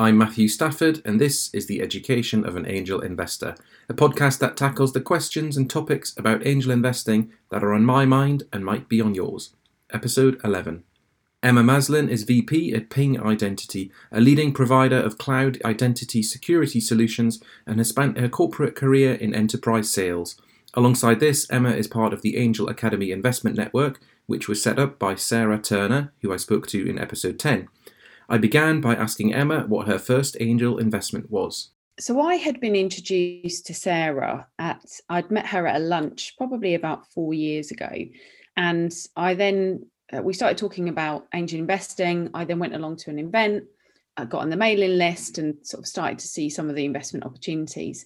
I'm Matthew Stafford, and this is The Education of an Angel Investor, a podcast that tackles the questions and topics about angel investing that are on my mind and might be on yours. Episode 11. Emma Maslen is VP at Ping Identity, a leading provider of cloud identity security solutions, and has spent her corporate career in enterprise sales. Alongside this, Emma is part of the Angel Academe Investment Network, which was set up by Sarah Turner, who I spoke to in episode 10. I began by asking Emma what her first angel investment was. So I had been introduced to Sarah at I'd met her at a lunch probably about 4 years ago and I then uh, we started talking about angel investing. I then went along to an event, I got on the mailing list and sort of started to see some of the investment opportunities.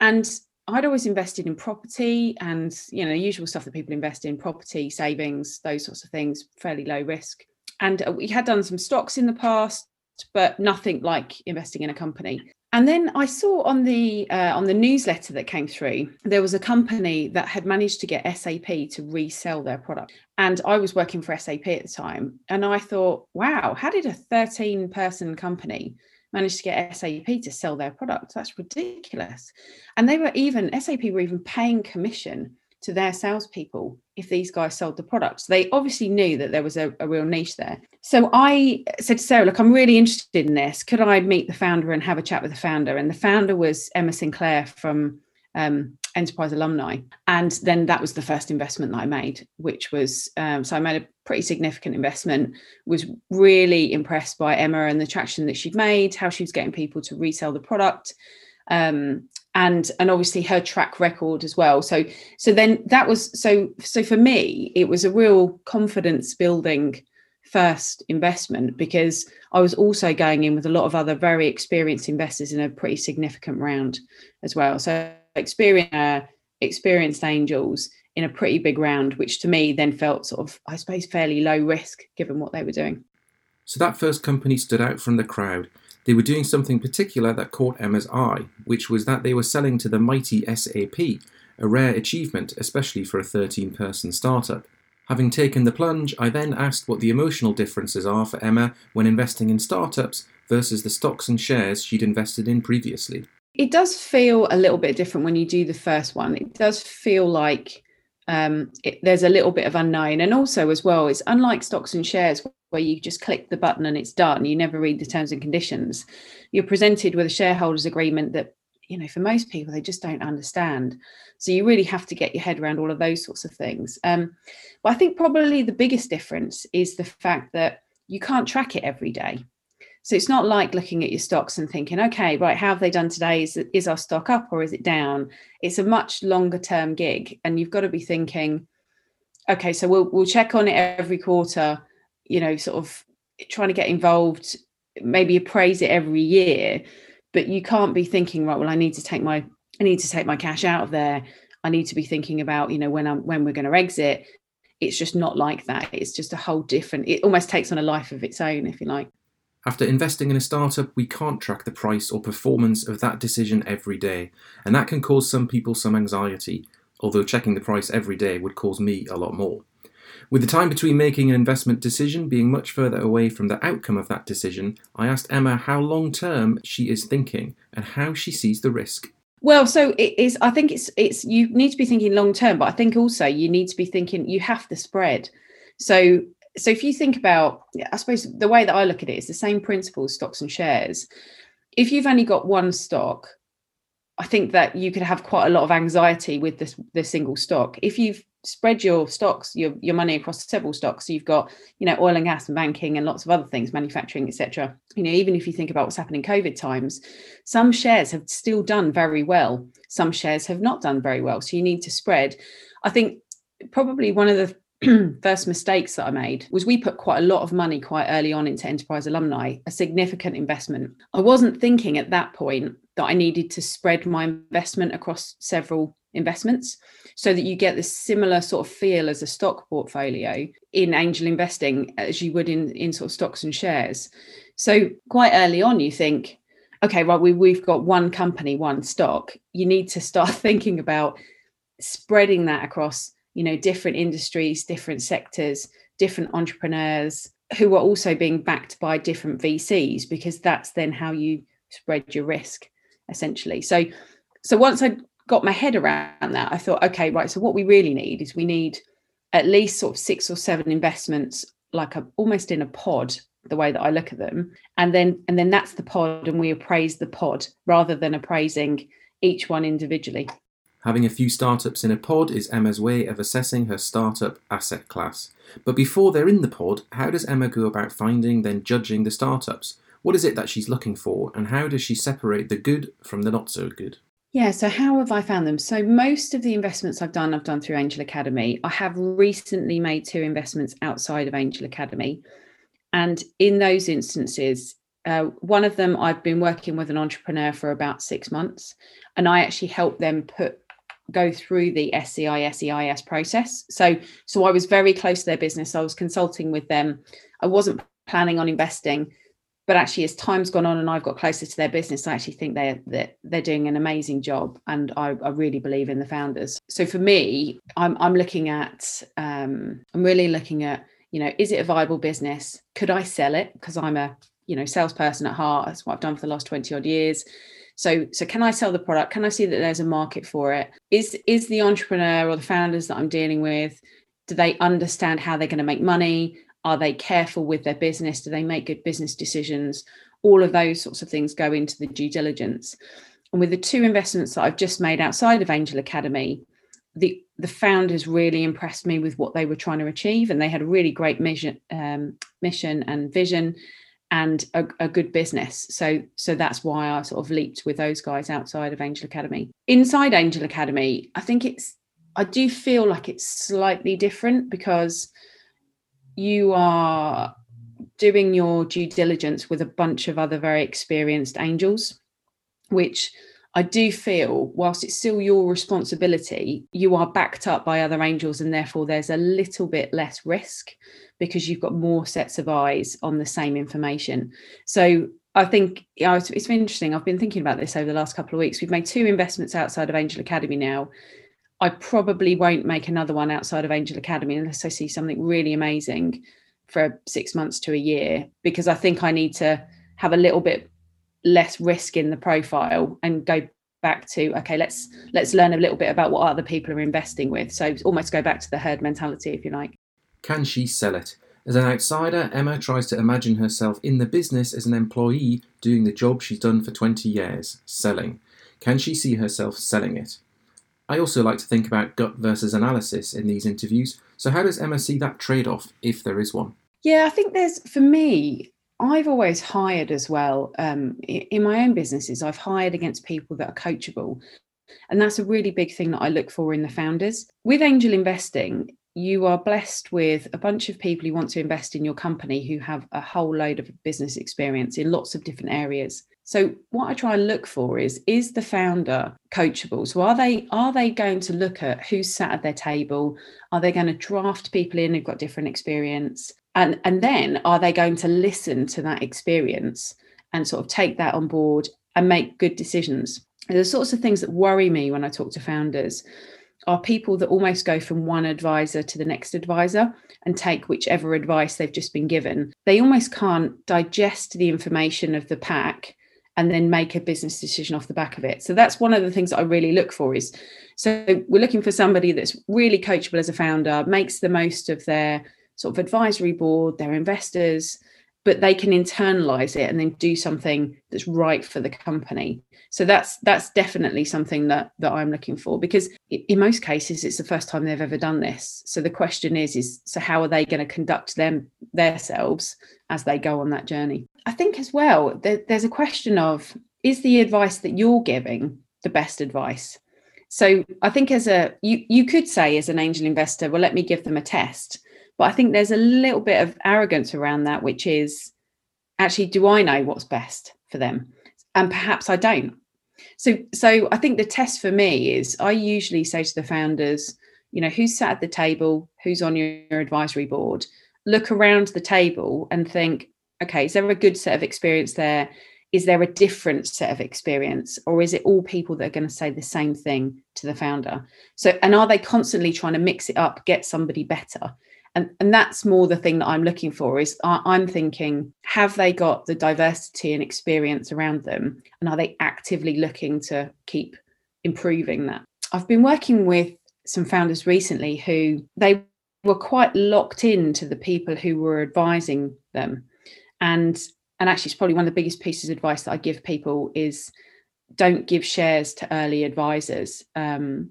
And I'd always invested in property and you know usual stuff that people invest in property savings those sorts of things fairly low risk and uh, we had done some stocks in the past but nothing like investing in a company. And then i saw on the uh, on the newsletter that came through there was a company that had managed to get SAP to resell their product. And i was working for SAP at the time. And i thought wow how did a 13 person company manage to get SAP to sell their product? That's ridiculous. And they were even SAP were even paying commission to their salespeople if these guys sold the products. They obviously knew that there was a, a, real niche there. So I said to Sarah, Look, I'm really interested in this. Could I meet the founder and have a chat with the founder? And the founder was Emma Sinclair from um, Enterprise Alumni. And then that was the first investment that I made, which was um, so I made a pretty significant investment, was really impressed by Emma and the traction that she'd made, how she was getting people to resell the product. Um, and and obviously her track record as well so so then that was so so for me it was a real confidence building first investment because I was also going in with a lot of other very experienced investors in a pretty significant round as well. So experienced uh, experienced angels in a pretty big round, which to me then felt sort of I suppose fairly low risk given what they were doing. So that first company stood out from the crowd. They were doing something particular that caught Emma's eye, which was that they were selling to the mighty SAP, a rare achievement, especially for a 13 person startup. Having taken the plunge, I then asked what the emotional differences are for Emma when investing in startups versus the stocks and shares she'd invested in previously. It does feel a little bit different when you do the first one. It does feel like um, it, there's a little bit of unknown. And also, as well, it's unlike stocks and shares where you just click the button and it's done. You never read the terms and conditions. You're presented with a shareholders agreement that, you know, for most people, they just don't understand. So you really have to get your head around all of those sorts of things. Um, but I think probably the biggest difference is the fact that you can't track it every day. So it's not like looking at your stocks and thinking, okay, right, how have they done today? Is, is our stock up or is it down? It's a much longer term gig. And you've got to be thinking, okay, so we'll we'll check on it every quarter, you know, sort of trying to get involved, maybe appraise it every year. But you can't be thinking, right, well, I need to take my I need to take my cash out of there. I need to be thinking about, you know, when I'm when we're going to exit. It's just not like that. It's just a whole different, it almost takes on a life of its own, if you like. After investing in a startup, we can't track the price or performance of that decision every day, and that can cause some people some anxiety, although checking the price every day would cause me a lot more. With the time between making an investment decision being much further away from the outcome of that decision, I asked Emma how long term she is thinking and how she sees the risk. Well, so it is. I think it's it's you need to be thinking long term, but I think also you need to be thinking you have to spread. So so if you think about i suppose the way that i look at it is the same principle stocks and shares. If you've only got one stock i think that you could have quite a lot of anxiety with this the single stock. If you've spread your stocks your, your money across several stocks so you've got you know oil and gas and banking and lots of other things manufacturing etc you know even if you think about what's happened in covid times some shares have still done very well. Some shares have not done very well. So you need to spread. I think probably one of the first mistakes that I made was we put quite a lot of money quite early on into Enterprise Alumni, a significant investment. I wasn't thinking at that point that I needed to spread my investment across several investments so that you get this similar sort of feel as a stock portfolio in angel investing as you would in, in sort of stocks and shares. So quite early on, you think, okay, right, we, we've got one company, one stock. You need to start thinking about spreading that across you know different industries different sectors different entrepreneurs who are also being backed by different VCs because that's then how you spread your risk essentially. So so once I got my head around that, I thought, okay, right. So what we really need is we need at least sort of six or seven investments, like a almost in a pod, the way that I look at them, and then and then that's the pod, and we appraise the pod rather than appraising each one individually. Having a few startups in a pod is Emma's way of assessing her startup asset class. But before they're in the pod, how does Emma go about finding, then judging the startups? What is it that she's looking for, and how does she separate the good from the not so good? Yeah, so how have I found them? So, most of the investments I've done, I've done through Angel Academe. I have recently made two investments outside of Angel Academe. And in those instances, uh, one of them I've been working with an entrepreneur for about six months, and I actually helped them put go through the SCI SEIS process. So so I was very close to their business. I was consulting with them. I wasn't planning on investing, but actually as time's gone on and I've got closer to their business, I actually think they're they're, they're doing an amazing job, and I, I, really believe in the founders. So for me, I'm I'm looking at um, I'm really looking at you know is it a viable business? Could I sell it? Because I'm a you know salesperson at heart. That's what I've done for the last twenty odd years so, so can I sell the product? Can I see that there's a market for it? Is is the entrepreneur or the founders that I'm dealing with, do they understand how they're going to make money? Are they careful with their business? Do they make good business decisions? All of those sorts of things go into the due diligence. And with the two investments that I've just made outside of Angel Academe, the the founders really impressed me with what they were trying to achieve, and they had a really great mission, um, mission and vision and a, a, good business. So so that's why I sort of leaped with those guys outside of Angel Academe. Inside Angel Academe, I think it's I do feel like it's slightly different because you are doing your due diligence with a bunch of other very experienced angels, which I do feel, whilst it's still your responsibility, you are backed up by other angels, and therefore there's a little bit less risk because you've got more sets of eyes on the same information. So I think you know, it's, it's interesting. I've been thinking about this over the last couple of weeks. We've made two investments outside of Angel Academe now. I probably won't make another one outside of Angel Academe unless I see something really amazing for six months to a year, because I think I need to have a little bit less risk in the profile and go back to okay let's let's learn a little bit about what other people are investing with so almost go back to the herd mentality if you like can she sell it? As an outsider, Emma tries to imagine herself in the business as an employee doing the job she's done for 20 years, selling. Can she see herself selling it? I also like to think about gut versus analysis in these interviews, so how does Emma see that trade off, if there is one? Yeah, I think there's, for me, I've always hired as well. Um, in my own businesses, I've hired against people that are coachable. And that's a really big thing that I look for in the founders. With angel investing, you are blessed with a bunch of people who want to invest in your company who have a whole load of business experience in lots of different areas so what i try and look for is is the founder coachable so are they are they going to look at who's sat at their table are they going to draft people in who've got different experience and and then are they going to listen to that experience and sort of take that on board and make good decisions the sorts of things that worry me when i talk to founders are people that almost go from one advisor to the next advisor and take whichever advice they've just been given. They almost can't digest the information of the pack and then make a business decision off the back of it. So that's one of the things that I really look for is so we're looking for somebody that's really coachable as a founder, makes the most of their sort of advisory board, their investors, but they can internalize it and then do something that's right for the company. So that's that's definitely something that that i'm looking for because in most cases it's the first time they've ever done this. So the question is is so how are they going to conduct them themselves as they go on that journey? I think as well there, there's a question of is the advice that you're giving the best advice? So i think as a you you could say as an angel investor well let me give them a test but i think there's a little bit of arrogance around that which is actually do i know what's best for them and perhaps I don't. So, so I think the test for me is I usually say to the founders, you know, who's sat at the table, who's on your, advisory board, look around the table and think, okay, is there a good set of experience there? Is there a different set of experience, or is it all people that are going to say the same thing to the founder? So, and are they constantly trying to mix it up, get somebody better? And and that's more the thing that i'm looking for is i'm thinking have they got the diversity and experience around them? And are they actively looking to keep improving that? I've been working with some founders recently who they were quite locked into the people who were advising them. And and actually it's probably one of the biggest pieces of advice that i give people is don't give shares to early advisors. Um,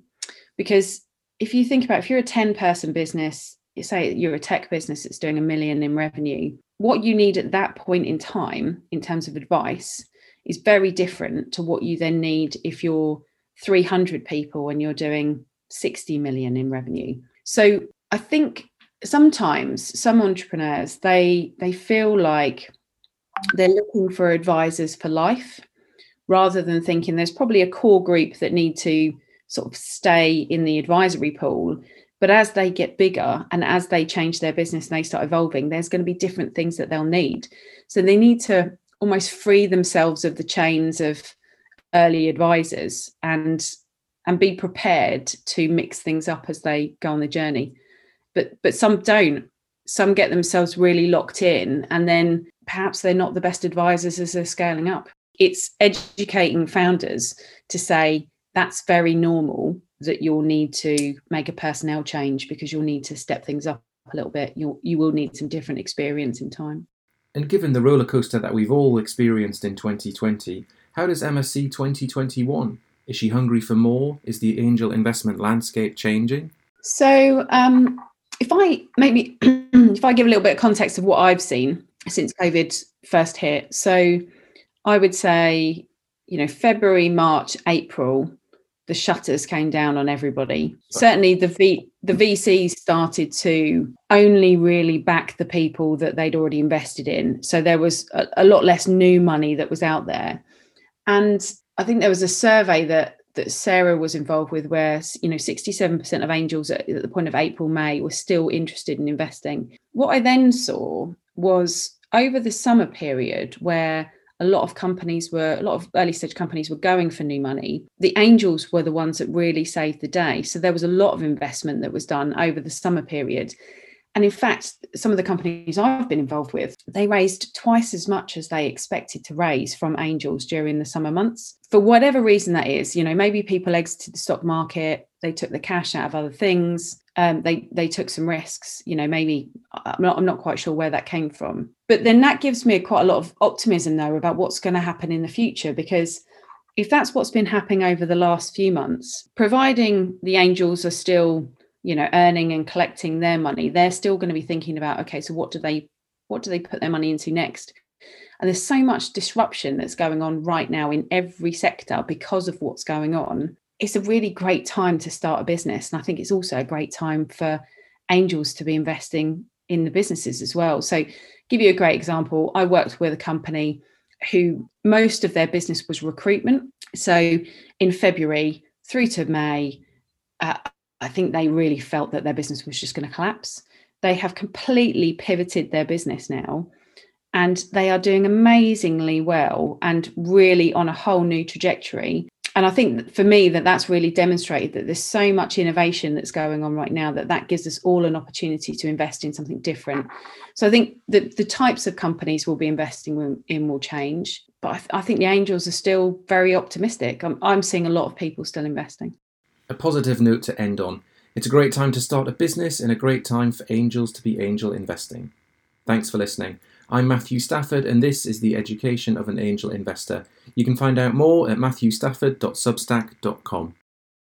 because if you think about if you're a 10 person business you say you're a tech business that's doing a million in revenue, what you need at that point in time in terms of advice is very different to what you then need if you're 300 people and you're doing 60 million in revenue. So I think sometimes some entrepreneurs they they feel like they're looking for advisors for life rather than thinking there's probably a core group that need to sort of stay in the advisory pool but as they get bigger and as they change their business and they start evolving, there's going to be different things that they'll need. So they need to almost free themselves of the chains of early advisors and and be prepared to mix things up as they go on the journey. But but some don't. Some get themselves really locked in and then perhaps they're not the best advisors as they're scaling up. It's educating founders to say that's very normal that you'll need to make a personnel change because you'll need to step things up a little bit. You'll you will need some different experience in time. And given the roller coaster that we've all experienced in 2020, how does Emma see 2021? Is she hungry for more? Is the angel investment landscape changing? So, um, if I maybe if I give a little bit of context of what I've seen since COVID first hit, so I would say, you know, February, March, April the shutters came down on everybody. Certainly, the v, the VCs started to only really back the people that they'd already invested in. So there was a, a lot less new money that was out there. And I think there was a survey that that Sarah was involved with, where you know 67% of angels at, at the point of April May were still interested in investing. What I then saw was over the summer period where a lot of companies were a lot of early stage companies were going for new money. The angels were the ones that really saved the day. So there was a lot of investment that was done over the summer period. And in fact some of the companies i've been involved with they raised twice as much as they expected to raise from angels during the summer months. For whatever reason that is you know maybe people exited the stock market they took the cash out of other things um, they they took some risks. You know, maybe I'm not I'm not quite sure where that came from. But then that gives me quite a lot of optimism though about what's going to happen in the future because if that's what's been happening over the last few months, providing the angels are still you know earning and collecting their money, they're still going to be thinking about okay, so what do they what do they put their money into next? And there's so much disruption that's going on right now in every sector because of what's going on it's a really great time to start a business. And I think it's also a great time for angels to be investing in the businesses as well. So, give you a great example. I worked with a company who most of their business was recruitment. So, in February through to May, uh, I think they really felt that their business was just going to collapse. They have completely pivoted their business now and they are doing amazingly well and really on a whole new trajectory and I think for me that that's really demonstrated that there's so much innovation that's going on right now that that gives us all an opportunity to invest in something different. So I think that the types of companies we'll be investing in will change, but I, th- I think the angels are still very optimistic. I'm, I'm seeing a lot of people still investing. A positive note to end on. It's a great time to start a business and a great time for angels to be angel investing. Thanks for listening. I'm Matthew Stafford, and this is the education of an angel investor. You can find out more at matthewstafford.substack.com.